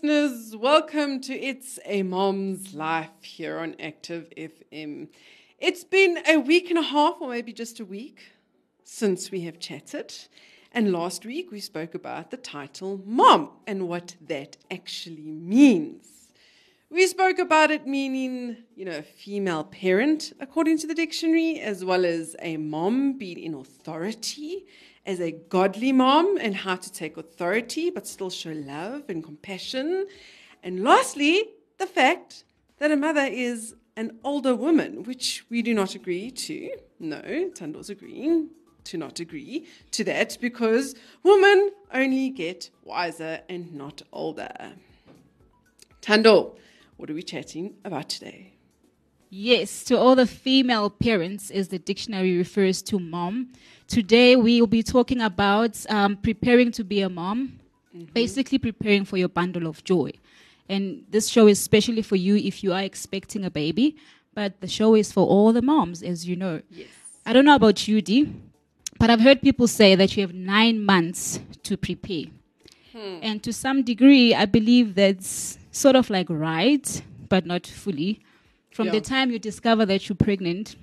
listeners. Welcome to It's a Mom's Life here on Active FM. It's been a week and a half, or maybe just a week, since we have chatted. And last week we spoke about the title Mom and what that actually means. We spoke about it meaning, you know, a female parent, according to the dictionary, as well as a mom being in authority, as a godly mom, and how to take authority but still show love and compassion. And lastly, the fact that a mother is an older woman, which we do not agree to. No, Tando's agreeing to not agree to that because women only get wiser and not older. Tando, what are we chatting about today? Yes, to all the female parents, as the dictionary refers to mom. Today we will be talking about um, preparing to be a mom, mm-hmm. basically preparing for your bundle of joy. And this show is especially for you if you are expecting a baby, but the show is for all the moms, as you know. Yes. I don't know about you, Dee, but I've heard people say that you have nine months to prepare. Hmm. And to some degree, I believe that's sort of like right, but not fully. From yeah. the time you discover that you're pregnant,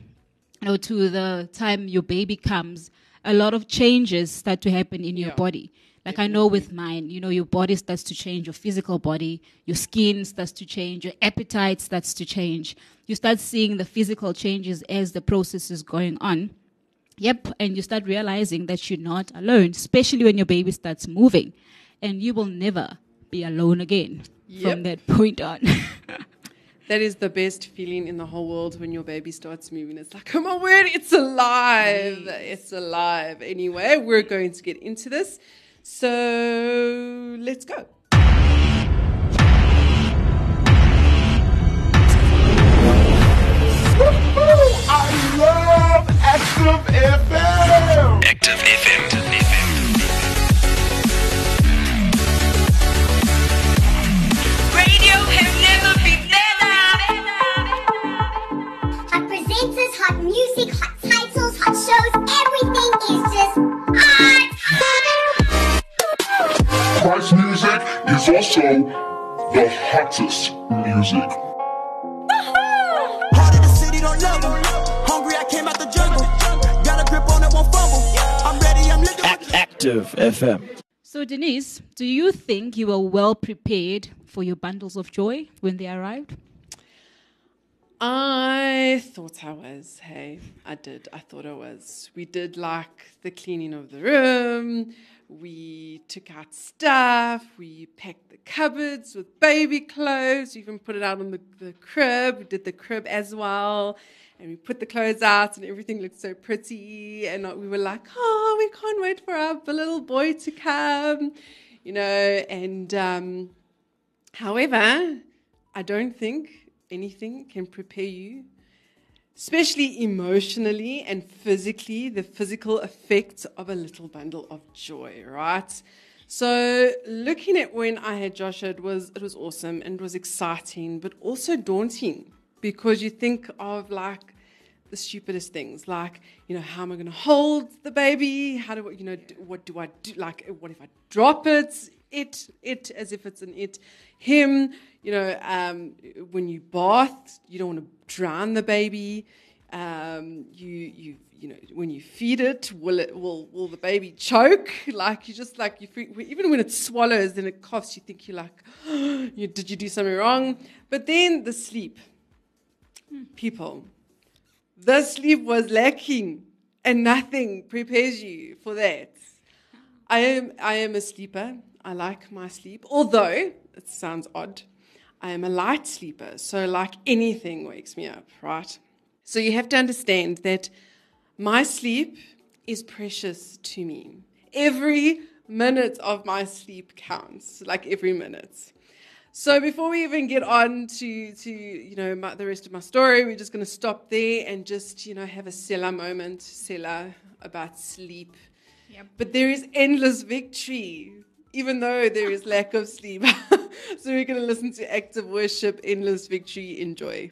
you know, to the time your baby comes, a lot of changes start to happen in yeah. your body. Like I know with mine, you know, your body starts to change, your physical body, your skin starts to change, your appetite starts to change. You start seeing the physical changes as the process is going on. Yep, and you start realizing that you're not alone, especially when your baby starts moving. And you will never be alone again yep. from that point on. that is the best feeling in the whole world when your baby starts moving. It's like, oh my word, it's alive. It's alive. Anyway, we're going to get into this. So let's go. The hottest music. Heart of the city don't level. Hungry, I came out the jungle. Got a grip on it, won't fumble. I'm ready, I'm lit. Active FM. So, Denise, do you think you were well prepared for your bundles of joy when they arrived? I thought I was. Hey, I did. I thought I was. We did like the cleaning of the room. We took out stuff. We packed the cupboards with baby clothes. We even put it out on the, the crib. We did the crib as well. And we put the clothes out, and everything looked so pretty. And we were like, oh, we can't wait for our little boy to come, you know. And um, however, I don't think anything can prepare you especially emotionally and physically, the physical effects of a little bundle of joy, right? So looking at when I had Joshua, it was it was awesome and it was exciting, but also daunting because you think of like the stupidest things, like you know, how am I going to hold the baby? How do I, you know, what do I do? Like, what if I drop it? It, it, as if it's an it. Him, you know, um, when you bath, you don't want to drown the baby. Um, you you you know when you feed it, will it will will the baby choke? Like you just like you even when it swallows and it coughs, you think you're like, you, did you do something wrong? But then the sleep, people, the sleep was lacking, and nothing prepares you for that. I am I am a sleeper. I like my sleep, although it sounds odd. I am a light sleeper, so like anything wakes me up, right? So you have to understand that my sleep is precious to me. Every minute of my sleep counts, like every minute. So before we even get on to to you know my, the rest of my story, we're just going to stop there and just you know have a Selah moment, Selah about sleep. Yep. But there is endless victory, even though there is lack of sleep. so we're going to listen to active worship, endless victory, enjoy.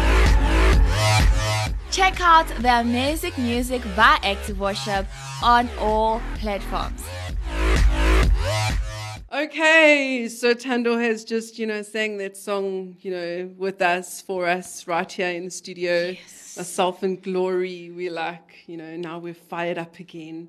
Check out their amazing music by Active Worship on all platforms. Okay, so Tando has just, you know, sang that song, you know, with us, for us, right here in the studio. Myself and Glory, we're like, you know, now we're fired up again.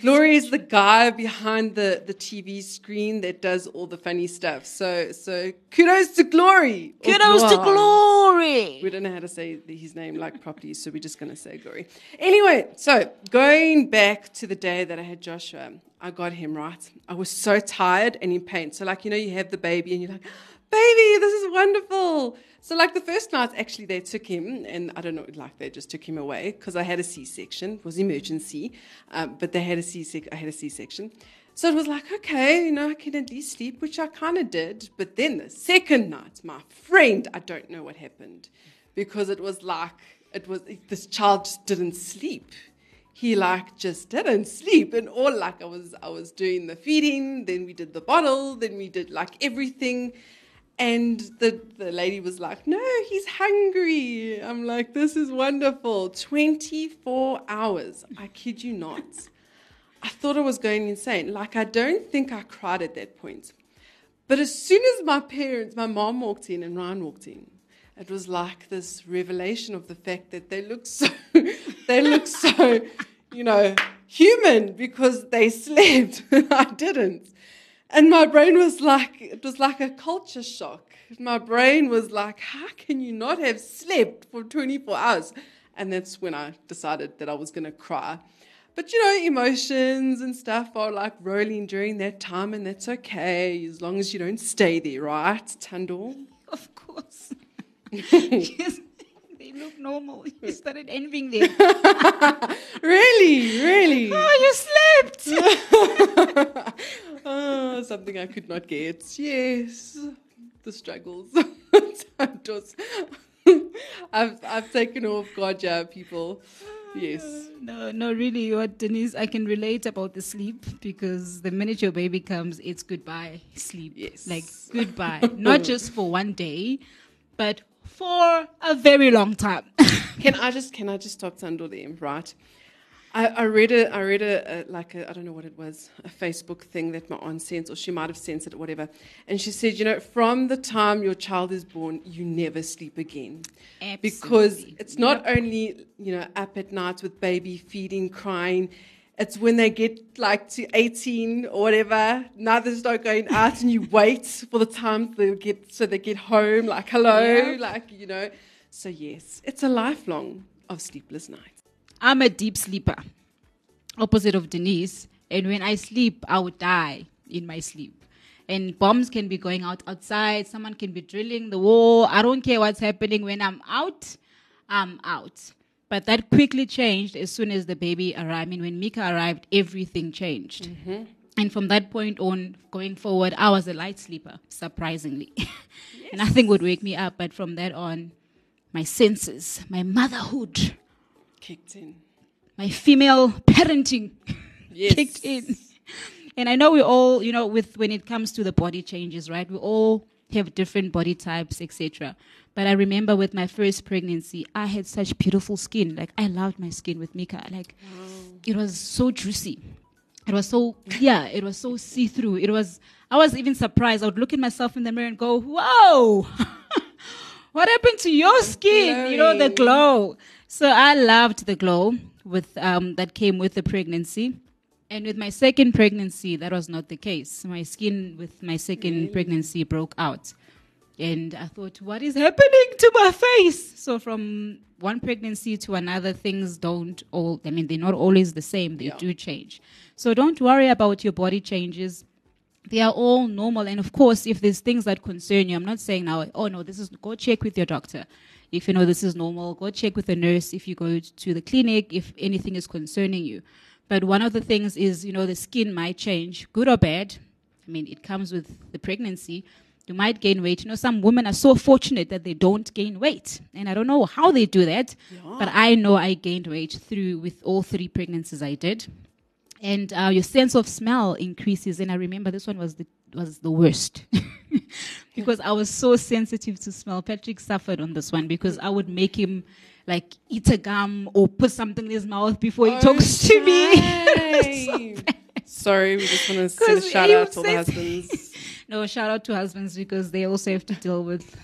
Glory is the guy behind the, the TV screen that does all the funny stuff. So so kudos to Glory. or Kudos to glory. We don't know how to say his name like properly, so we're just going to say Glory. Anyway, so going back to the day that I had Joshua, I got him right. I was so tired and in pain. So, like, you know, you have the baby and you're like, baby, this is wonderful. So, like, the first night, actually, they took him, and I don't know, like, they just took him away because I had a C section. Was emergency, um, but they had a C sec- I had a C section. So it was like, okay, you know, I can at least sleep, which I kind of did. But then the second night, my friend, I don't know what happened because it was like, it was, this child just didn't sleep. He like just didn't sleep and all like I was, I was doing the feeding, then we did the bottle, then we did like everything. And the, the lady was like, no, he's hungry. I'm like, this is wonderful. 24 hours. I kid you not. I thought I was going insane. Like, I don't think I cried at that point. But as soon as my parents, my mom walked in and Ryan walked in, it was like this revelation of the fact that they look so, they look so, you know, human because they slept I didn't. And my brain was like, it was like a culture shock. My brain was like, how can you not have slept for 24 hours? And that's when I decided that I was going to cry. But you know, emotions and stuff are like rolling during that time, and that's okay as long as you don't stay there, right, Tando? Of course. Yes, they look normal. You started envying them. Really, really. oh, you slept. Something I could not get. Yes, the struggles. Tando's- I've I've taken off God, yeah, people. Yes. No, no, really, what Denise, I can relate about the sleep because the minute your baby comes, it's goodbye sleep. Yes. Like goodbye. Not just for one day, but for a very long time. Can I just can I just stop Tando there, right? I, I read a I read a, a like a I don't know what it was a Facebook thing that my aunt sent or she might have sent it whatever, and she said you know from the time your child is born you never sleep again, because it's not only you know up at night with baby feeding crying. It's when they get like to 18 or whatever, now they start going out and you wait for the time they get so they get home, like hello, Yeah. like you know. So yes, it's a lifelong of sleepless nights. I'm a deep sleeper, opposite of Denise. And when I sleep, I would die in my sleep. And bombs can be going out outside. Someone can be drilling the wall. I don't care what's happening. When I'm out, I'm out. But that quickly changed as soon as the baby arrived. I mean, when Mika arrived, everything changed. Mm-hmm. And from that point on, going forward, I was a light sleeper, surprisingly. Nothing would wake me up. But from that on, my senses, my motherhood, Kicked in. my female parenting Yes. kicked in. And I know we all, you know, with when it comes to the body changes, right? We all have different body types, etc. But I remember with my first pregnancy, I had such beautiful skin. Like I loved my skin with Mika. Like it was so juicy. It was so yeah, it was so see-through. It was I was even surprised. I would look at myself in the mirror and go, Whoa, what happened to your skin? You know, the glow. So I loved the glow with um, that came with the pregnancy. And with my second pregnancy, that was not the case. My skin with my second pregnancy broke out. And I thought, what is happening to my face? So from one pregnancy to another, things don't all, I mean, they're not always the same. They Yeah. do change. So don't worry about your body changes. They are all normal. And of course, if there's things that concern you, I'm not saying now, oh no, this is, go check with your doctor. If you know this is normal, go check with a nurse if you go to the clinic, if anything is concerning you. But one of the things is, you know, the skin might change, good or bad. I mean, it comes with the pregnancy. You might gain weight. You know, some women are so fortunate that they don't gain weight. And I don't know how they do that. But I know I gained weight through with all three pregnancies I did. And uh, your sense of smell increases. And I remember this one was the was the worst because I was so sensitive to smell. Patrick suffered on this one because I would make him like eat a gum or put something in his mouth before he oh, talks to me. Shame. Sorry, we just want to send a shout out to all the husbands. No, shout out to husbands because they also have to deal with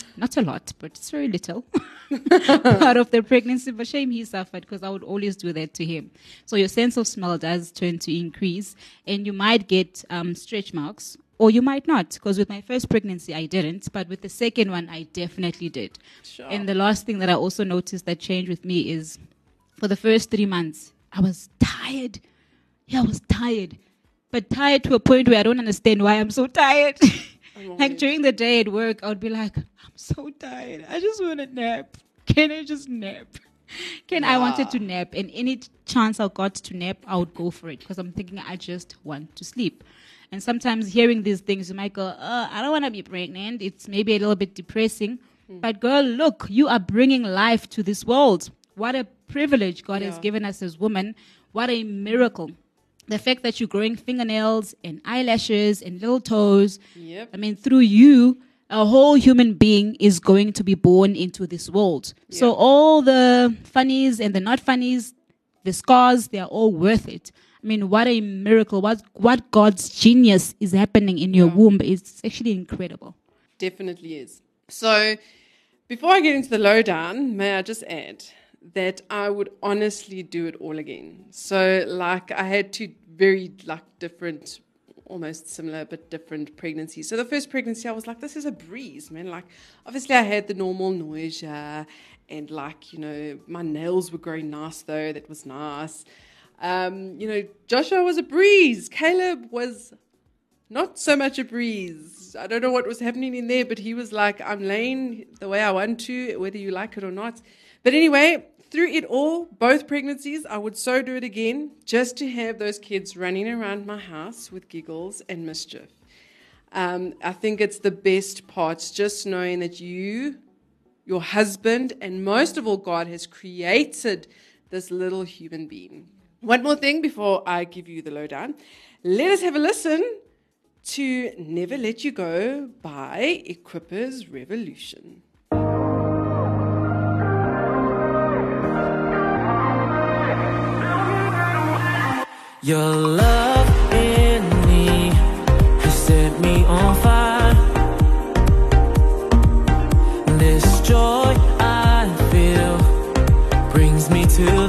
not a lot, but it's very little part of their pregnancy. But shame he suffered because I would always do that to him. So your sense of smell does tend to increase, and you might get um, stretch marks, or you might not. Because with my first pregnancy, I didn't, but with the second one, I definitely did. Sure. And the last thing that I also noticed that changed with me is for the first three months, I was tired. Yeah, I was tired. But tired to a point where I don't understand why I'm so tired. like during the day at work, I would be like, I'm so tired. I just want to nap. Can I just nap? Can I wanted to nap, and any chance I got to nap, I would go for it because I'm thinking I just want to sleep. And sometimes hearing these things, you might go, uh, I don't want to be pregnant. It's maybe a little bit depressing. But girl, look, you are bringing life to this world. What a privilege God has given us as women. What a miracle. The fact that you're growing fingernails and eyelashes and little toes. Yep. I mean, through you, a whole human being is going to be born into this world. So all the funnies and the not funnies, the scars, they are all worth it. I mean, what a miracle! What what God's genius is happening in your mm. womb is actually incredible. Definitely is. So, before I get into the lowdown, may I just add that I would honestly do it all again. So, like, I had two very like different, almost similar but different pregnancies. So, the first pregnancy, I was like, this is a breeze, man. Like, obviously, I had the normal nausea, and like, you know, my nails were growing nice though. That was nice. Um, you know, Joshua was a breeze. Caleb was not so much a breeze. I don't know what was happening in there, but he was like, I'm laying the way I want to, whether you like it or not. But anyway, through it all, both pregnancies, I would so do it again just to have those kids running around my house with giggles and mischief. Um, I think it's the best part, just knowing that you, your husband, and most of all, God has created this little human being. One more thing before I give you the lowdown. Let us have a listen to Never Let You Go by Equippers Revolution. Your love in me has set me on fire. This joy I feel brings me to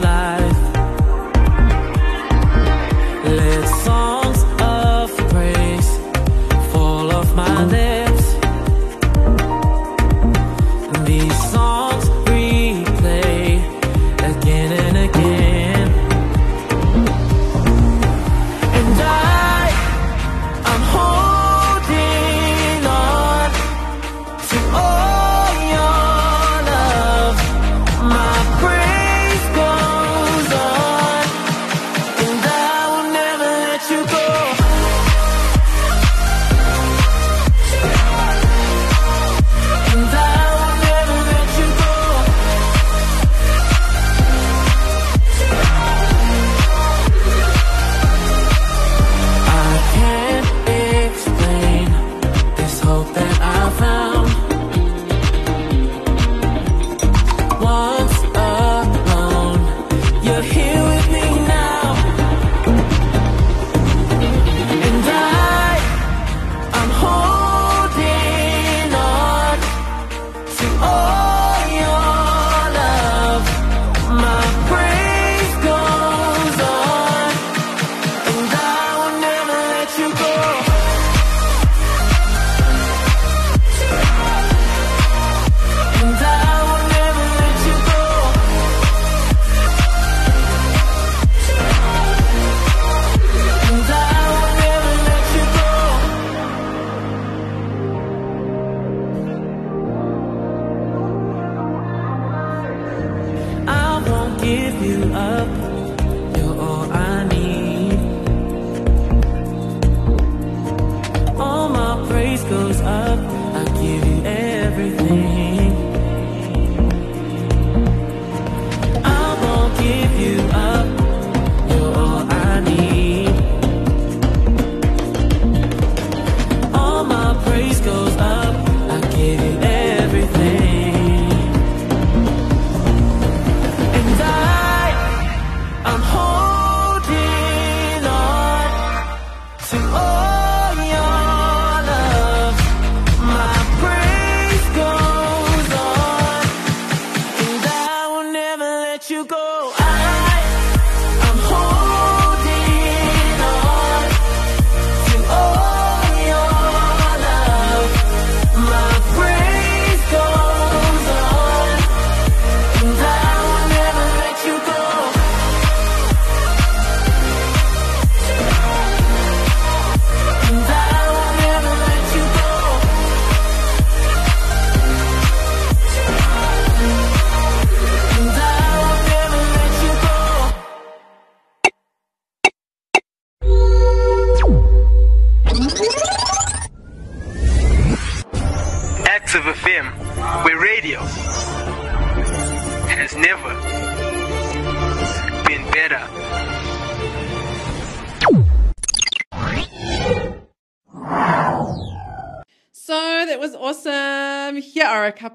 give you up.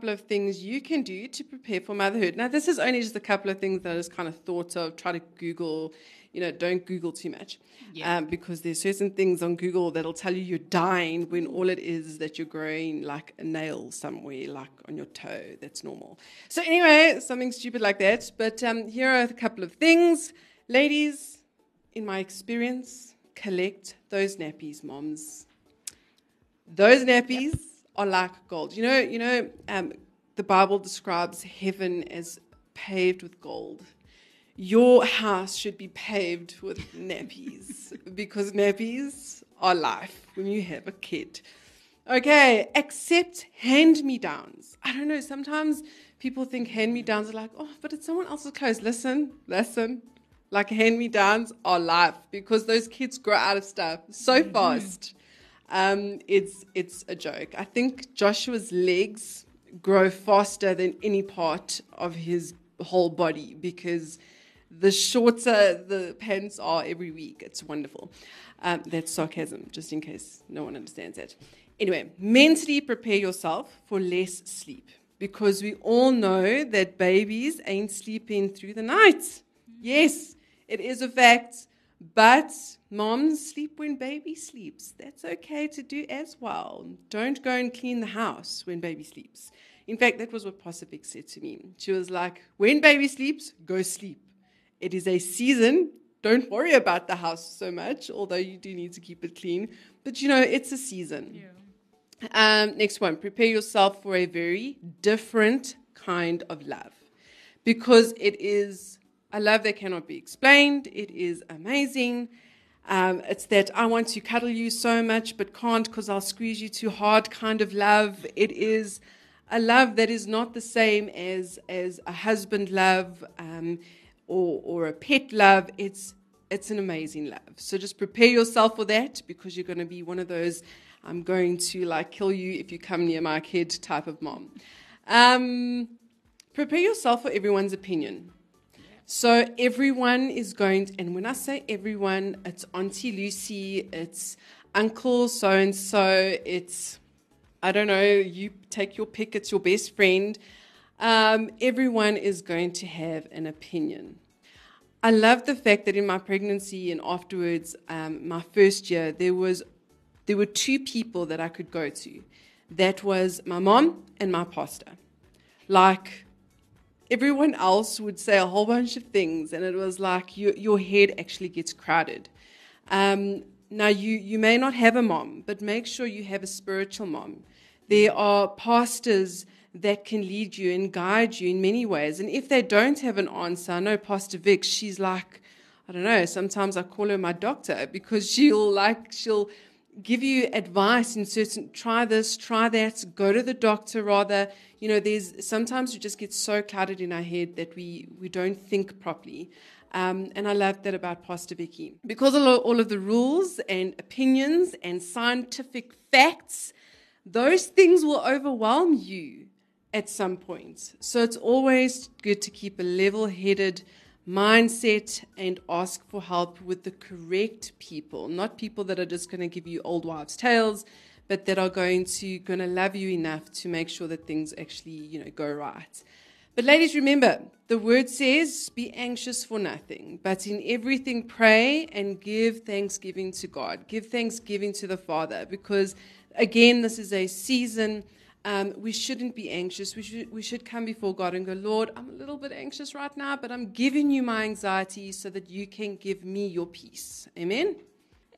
Couple of things you can do to prepare for motherhood. Now, this is only just a couple of things that I just kind of thought of. Try to Google, you know, don't Google too much. Um, because there's certain things on Google that'll tell you you're dying when all it is is that you're growing like a nail somewhere, like on your toe. That's normal. So, anyway, something stupid like that. But um, here are a couple of things. Ladies, in my experience, collect those nappies, moms. Those nappies are like gold. You know, you know, um, the Bible describes heaven as paved with gold. Your house should be paved with nappies because nappies are life when you have a kid. Okay, accept hand me downs. I don't know, sometimes people think hand me downs are like, oh, but it's someone else's clothes. Listen, listen. Like hand me downs are life because those kids grow out of stuff so fast. Um, it's it's a joke. I think Joshua's legs grow faster than any part of his whole body because the shorter the pants are every week. It's wonderful. Um, that's sarcasm, just in case no one understands that. Anyway, mentally prepare yourself for less sleep because we all know that babies ain't sleeping through the night. Yes, it is a fact. But moms sleep when baby sleeps. That's okay to do as well. Don't go and clean the house when baby sleeps. In fact, that was what Pastor Vic said to me. She was like, when baby sleeps, go sleep. It is a season. Don't worry about the house so much, although you do need to keep it clean. But you know, it's a season. Um, next one, prepare yourself for a very different kind of love because it is a love that cannot be explained. It is amazing. Um, it's that I want to cuddle you so much but can't because I'll squeeze you too hard kind of love. It is a love that is not the same as, as a husband love um, or, or a pet love. It's, it's an amazing love. So just prepare yourself for that because you're going to be one of those I'm going to like kill you if you come near my kid type of mom. Um, prepare yourself for everyone's opinion. So everyone is going, to, and when I say everyone, it's Auntie Lucy, it's Uncle so and so, it's I don't know, you take your pick, it's your best friend. Um, everyone is going to have an opinion. I love the fact that in my pregnancy and afterwards, um, my first year, there was there were two people that I could go to. That was my mom and my pastor. Like everyone else would say a whole bunch of things, and it was like you, your head actually gets crowded. Um, now, you, you may not have a mom, but make sure you have a spiritual mom. There are pastors that can lead you and guide you in many ways. And if they don't have an answer, I know Pastor Vic, she's like, I don't know, sometimes I call her my doctor because she'll like, she'll, give you advice in certain try this, try that, go to the doctor rather. You know, there's sometimes we just get so clouded in our head that we we don't think properly. Um, and I love that about Pastor Vicky. Because of all of the rules and opinions and scientific facts, those things will overwhelm you at some point. So it's always good to keep a level headed mindset and ask for help with the correct people, not people that are just going to give you old wives' tales, but that are going to going to love you enough to make sure that things actually you know go right. But ladies, remember the word says, "Be anxious for nothing, but in everything pray and give thanksgiving to God. Give thanksgiving to the Father, because again, this is a season." Um, we shouldn't be anxious. We should, we should come before God and go, Lord, I'm a little bit anxious right now, but I'm giving you my anxiety so that you can give me your peace. Amen?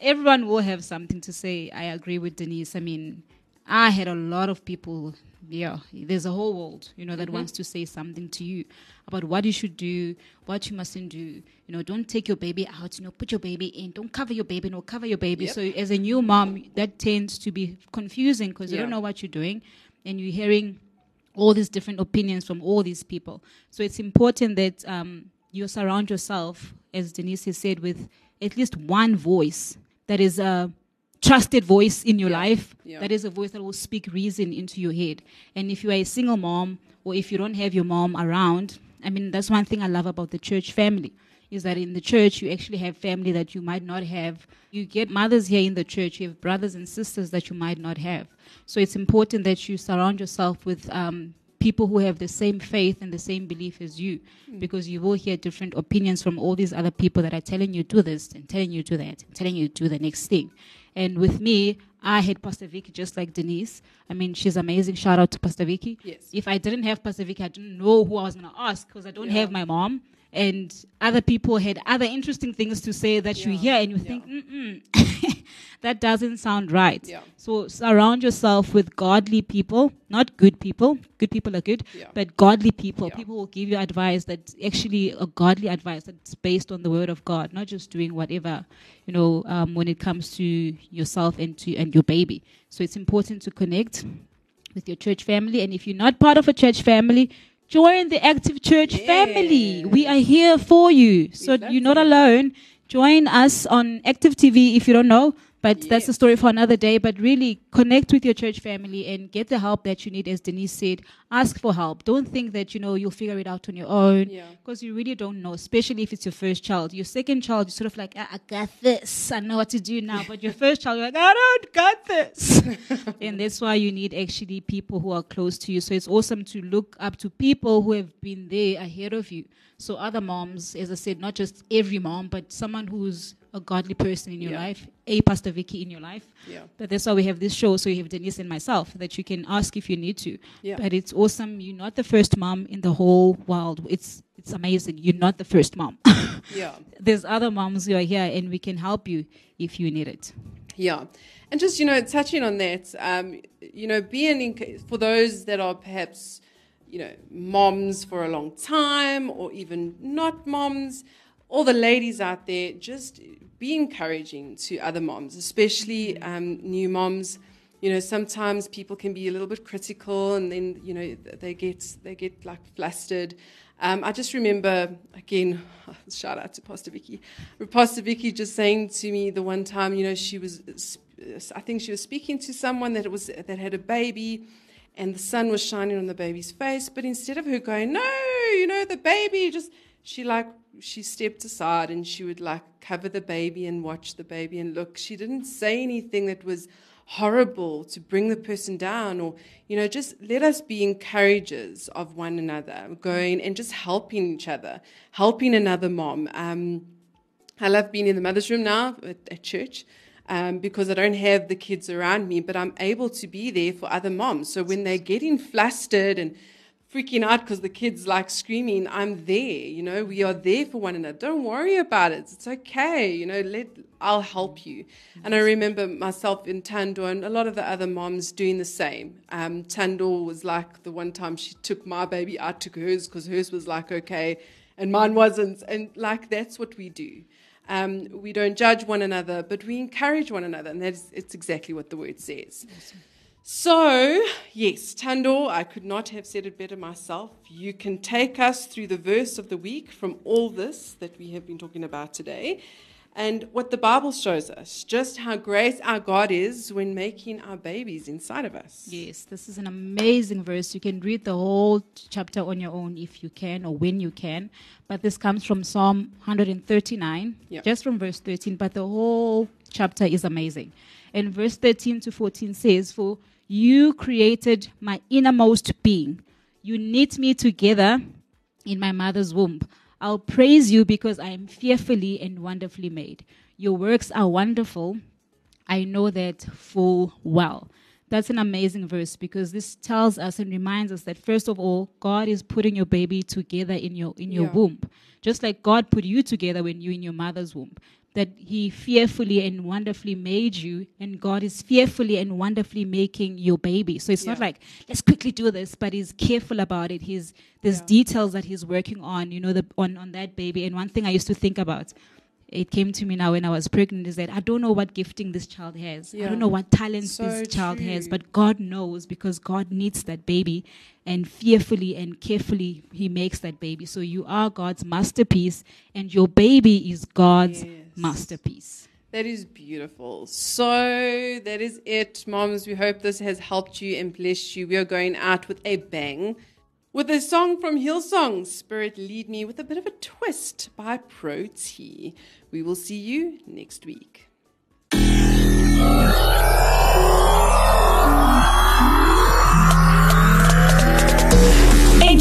Everyone will have something to say. I agree with Denise. I mean, I had a lot of people, yeah, there's a whole world, you know, that Mhm. wants to say something to you about what you should do, what you mustn't do. You know, don't take your baby out, you know, put your baby in, don't cover your baby, no, cover your baby. Yep. So as a new mom, that tends to be confusing because you don't know what you're doing and you're hearing all these different opinions from all these people. So it's important that um, you surround yourself, as Denise has said, with at least one voice that is a trusted voice in your life. Yeah. That is a voice that will speak reason into your head. And if you are a single mom or if you don't have your mom around, I mean, that's one thing I love about the church family. Is that in the church you actually have family that you might not have. You get mothers here in the church, you have brothers and sisters that you might not have. So it's important that you surround yourself with um, people who have the same faith and the same belief as you, Mm. because you will hear different opinions from all these other people that are telling you do this and telling you do that and telling you do the next thing. And with me, I had Pastor Vicky just like Denise. I mean, she's amazing. Shout out to Pastor Vicky. Yes. If I didn't have Pastor Vicky, I didn't know who I was going to ask because I don't Yeah. have my mom. And other people had other interesting things to say that you hear and you think, mm-mm, that doesn't sound right. Yeah. So surround yourself with godly people, not good people. Good people are good, Yeah. but godly people. People will give you advice that's actually a godly advice that's based on the word of God, not just doing whatever, you know, um, when it comes to yourself and to and your baby. So it's important to connect with your church family. And if you're not part of a church family, join the active church family. We are here for you. So you're not alone. Join us on Active TV if you don't know. But that's a story for another day. But really connect with your church family and get the help that you need, as Denise said. Ask for help. Don't think that you know you'll figure it out on your own. Yeah. Because you really don't know, especially if it's your first child. Your second child, you're sort of like, "Ah, I got this. I know what to do now. But your first child, you're like, I don't got this. and that's why you need actually people who are close to you. So it's awesome to look up to people who have been there ahead of you. So other moms, as I said, not just every mom, but someone who's a godly person in your Yeah. life, a Pastor Vicky in your life. Yeah. But that's why we have this show. So you have Denise and myself that you can ask if you need to. Yeah. But it's awesome. You're not the first mom in the whole world. It's it's amazing. You're not the first mom. Yeah. There's other moms who are here, and we can help you if you need it. Yeah. And just, you know, touching on that, um, you know, being in, for those that are perhaps, you know, moms for a long time or even not moms, all the ladies out there, just be encouraging to other moms, especially um, new moms. You know, sometimes people can be a little bit critical, and then you know they get they get like flustered. Um, I just remember again, shout out to Pastor Vicky, Pastor Vicky just saying to me the one time, you know, she was, I think she was speaking to someone that was that had a baby, and the sun was shining on the baby's face, but instead of her going, no, you know, the baby, just she like she stepped aside and she would like cover the baby and watch the baby and look. She didn't say anything that was horrible to bring the person down or you know just let us be encouragers of one another going and just helping each other helping another mom um, i love being in the mother's room now at, at church um, because I don't have the kids around me, but I'm able to be there for other moms. So when they're getting flustered and freaking out because the kids like screaming, I'm there. You know, we are there for one another. Don't worry about it. It's okay. You know, let I'll help you. And I remember myself in Tando and a lot of the other moms doing the same. Um, Tando was like the one time she took my baby I took hers because hers was like okay, and mine wasn't. And like that's what we do. Um, we don't judge one another, but we encourage one another, and that's it's exactly what the word says. So, yes, Tando, I could not have said it better myself. You can take us through the verse of the week from all this that we have been talking about today and what the Bible shows us, just how great our God is when making our babies inside of us. Yes, this is an amazing verse. You can read the whole chapter on your own if you can or when you can. But this comes from Psalm 139, Yep. just from verse 13. But the whole chapter is amazing. And verse 13 to 14 says, For you created my innermost being, you knit me together in my mother's womb. I'll praise you because I am fearfully and wonderfully made. Your works are wonderful. I know that full well. That's an amazing verse because this tells us and reminds us that first of all, God is putting your baby together in your in your Yeah. womb. Just like God put you together when you're in your mother's womb. That He fearfully and wonderfully made you, and God is fearfully and wonderfully making your baby. So it's not like let's quickly do this, but He's careful about it. He's there's details that He's working on, you know, the, on on that baby. And one thing I used to think about, it came to me now when I was pregnant, is that I don't know what gifting this child has. I don't know what talents So this child has, but God knows because God needs that baby, and fearfully and carefully He makes that baby. So you are God's masterpiece, and your baby is God's masterpiece. That is beautiful. So that is it, moms. We hope this has helped you and blessed you. We are going out with a bang. With a song from Hillsong, Spirit Lead Me, with a bit of a twist by Pro T. We will see you next week.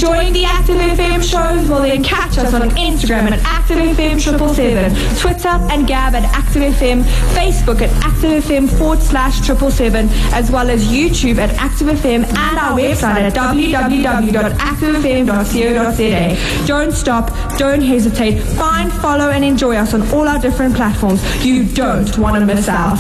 Enjoying the Active FM shows? Well, then catch us on Instagram at Active FM 777, Twitter and Gab at Active FM, Facebook at Active FM forward slash 777, as well as YouTube at Active FM and our website at www.activefm.co.za. Don't stop, don't hesitate. Find, follow, and enjoy us on all our different platforms. You don't want to miss out.